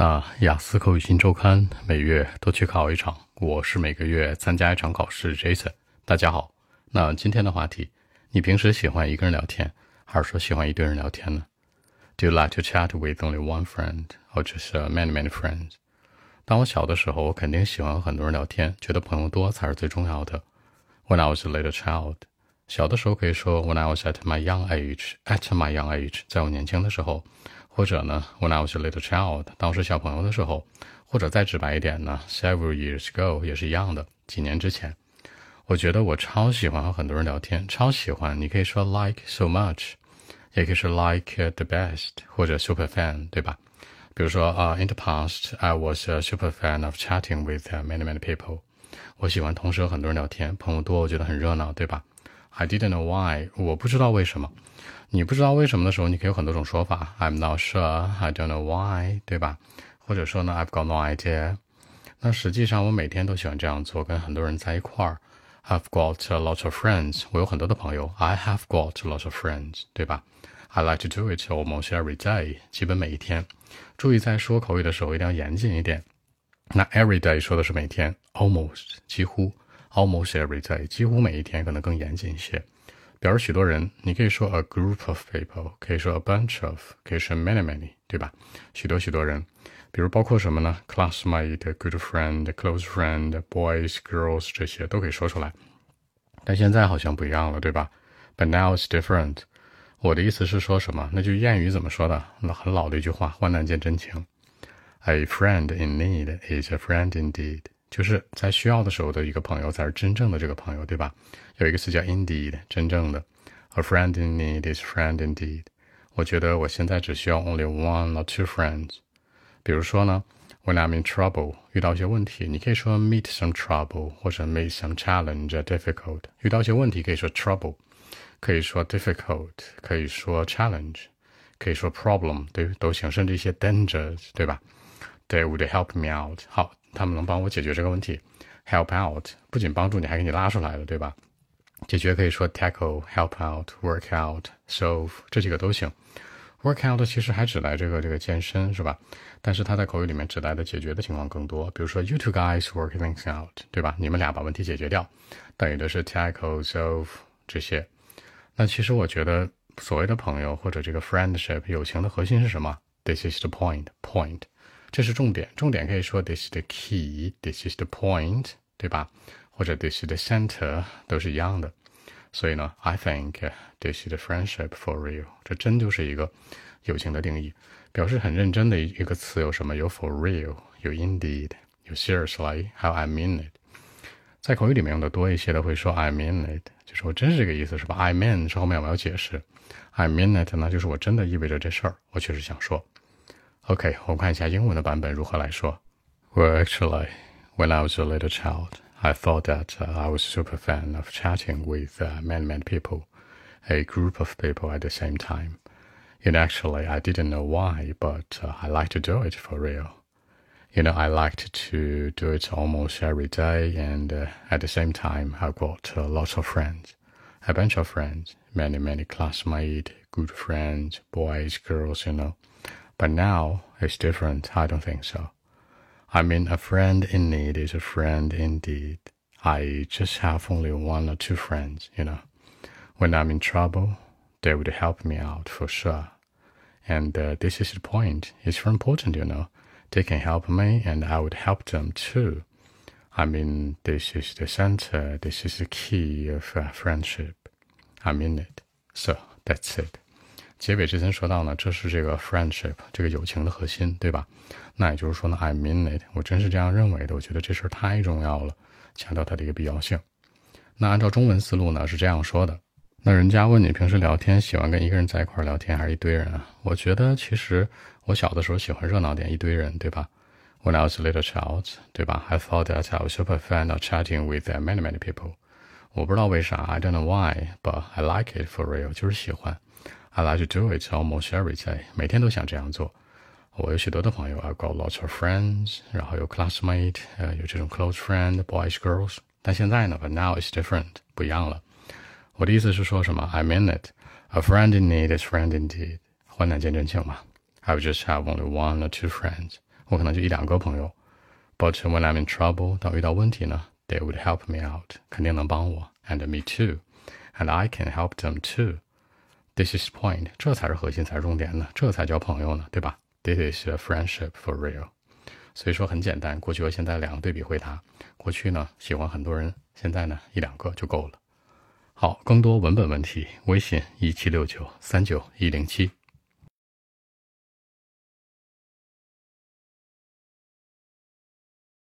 那雅思口语新周刊每月都去考一场，我是每个月参加一场考试。Jason，大家好。那今天的话题，你平时喜欢一个人聊天，还是说喜欢一堆人聊天呢？Do you like to chat with only one friend, or just many many friends？当我小的时候，我肯定喜欢和很多人聊天，觉得朋友多才是最重要的。When I was a little child，小的时候可以说 When I was at my young age，at my young age，在我年轻的时候。或者呢，When I was a little child，当时小朋友的时候，或者再直白一点呢，Several years ago 也是一样的，几年之前。我觉得我超喜欢和很多人聊天，超喜欢。你可以说 like so much，也可以说 like the best，或者 super fan，对吧？比如说啊，In the past I was a super fan of chatting with many many people。我喜欢同时和很多人聊天，朋友多，我觉得很热闹，对吧？I didn't know why，我不知道为什么。 你不知道为什么的时候，你可以有很多种说法。I'm not sure, I don't know why，对吧？或者说呢，I've got no idea。那实际上我每天都喜欢这样做，跟很多人在一块儿。I've got a lot of friends，我有很多的朋友。I have got a lot of friends，对吧？I like to do it almost every day，基本每一天。注意在说口语的时候一定要严谨一点。那 every day 说的是每天，almost 几乎，almost every day 几乎每一天可能更严谨一些。表示许多人，你可以说 a group of people，可以说 a bunch of，可以说 many many，对吧？许多许多人，比如包括什么呢？classmate、good friend、close friend、boys、girls 这些都可以说出来。但现在好像不一样了，对吧？But now it's different。我的意思是说什么？那句谚语怎么说的？那很老的一句话：患难见真情。A friend in need is a friend indeed。就是在需要的时候的一个朋友才是真正的这个朋友，对吧？有一个词叫 indeed，真正的。A friend in need is friend indeed。我觉得我现在只需要 only one or two friends。比如说呢，When I'm in trouble，遇到一些问题，你可以说 meet some trouble，或者 meet some challenge difficult。遇到一些问题可以说 trouble，可以说 difficult，可以说 challenge，可以说 problem，对，都行。甚至一些 dangers，对吧？They would help me out。好。他们能帮我解决这个问题，help out 不仅帮助你，还给你拉出来了，对吧？解决可以说 tackle、help out、work out、solve 这几个都行。work out 其实还指代这个这个健身，是吧？但是它在口语里面指代的解决的情况更多。比如说 you two guys work things out，对吧？你们俩把问题解决掉，等于的是 tackle、solve 这些。那其实我觉得所谓的朋友或者这个 friendship 友情的核心是什么？This is the point. Point. 这是重点，重点可以说 this is the key，this is the point，对吧？或者 this is the center，都是一样的。所以呢，I think this is the friendship for real。这真就是一个友情的定义，表示很认真的一个词有什么？有 for real，有 indeed，有 seriously，还有 I mean it。在口语里面用的多一些的会说 I mean it，就是我真是这个意思，是吧？I mean 是后面我们要解释，I mean it 呢，就是我真的意味着这事儿，我确实想说。OK，我看一下英文的版本如何来说。Well, actually, when I was a little child, I thought that uh, I was super fan of chatting with uh, many, many people, a group of people at the same time. And actually, I didn't know why, but uh, I like to do it for real. You know, I liked to do it almost every day, and uh, at the same time, I got uh, lots of friends, a bunch of friends, many, many classmates, good friends, boys, girls, you know. But now it's different. I don't think so. I mean, a friend in need is a friend indeed. I just have only one or two friends, you know. When I'm in trouble, they would help me out for sure. And uh, this is the point. It's very important, you know. They can help me and I would help them too. I mean, this is the center, this is the key of uh, friendship. I mean it. So that's it. 结尾之前说到呢，这是这个 friendship 这个友情的核心，对吧？那也就是说呢，I mean it，我真是这样认为的。我觉得这事儿太重要了，强调它的一个必要性。那按照中文思路呢，是这样说的。那人家问你平时聊天喜欢跟一个人在一块聊天，还是一堆人啊？我觉得其实我小的时候喜欢热闹点，一堆人，对吧？When I was a little child，对吧？I thought that I was super fan of chatting with many many people。我不知道为啥，I don't know why，but I like it for real，就是喜欢。I like to do it almost every day，每天都想这样做。我有许多的朋友，I got lots of friends，然后有 classmate，呃，有这种 close friend，boys girls。但现在呢，but now it's different，不一样了。我的意思是说什么？I mean it，a friend in need is friend indeed。患难见真情嘛。I just have only one or two friends。 我可能就一两个朋友。But when I'm in trouble，当遇到问题呢，they would help me out，肯定能帮我。And me too，and I can help them too。 This is point，这才是核心，才是重点呢，这才叫朋友呢，对吧？This is a friendship for real。所以说很简单，过去和现在两个对比回答。过去呢喜欢很多人，现在呢一两个就够了。好，更多文本问题，微信一七六九三九一零七。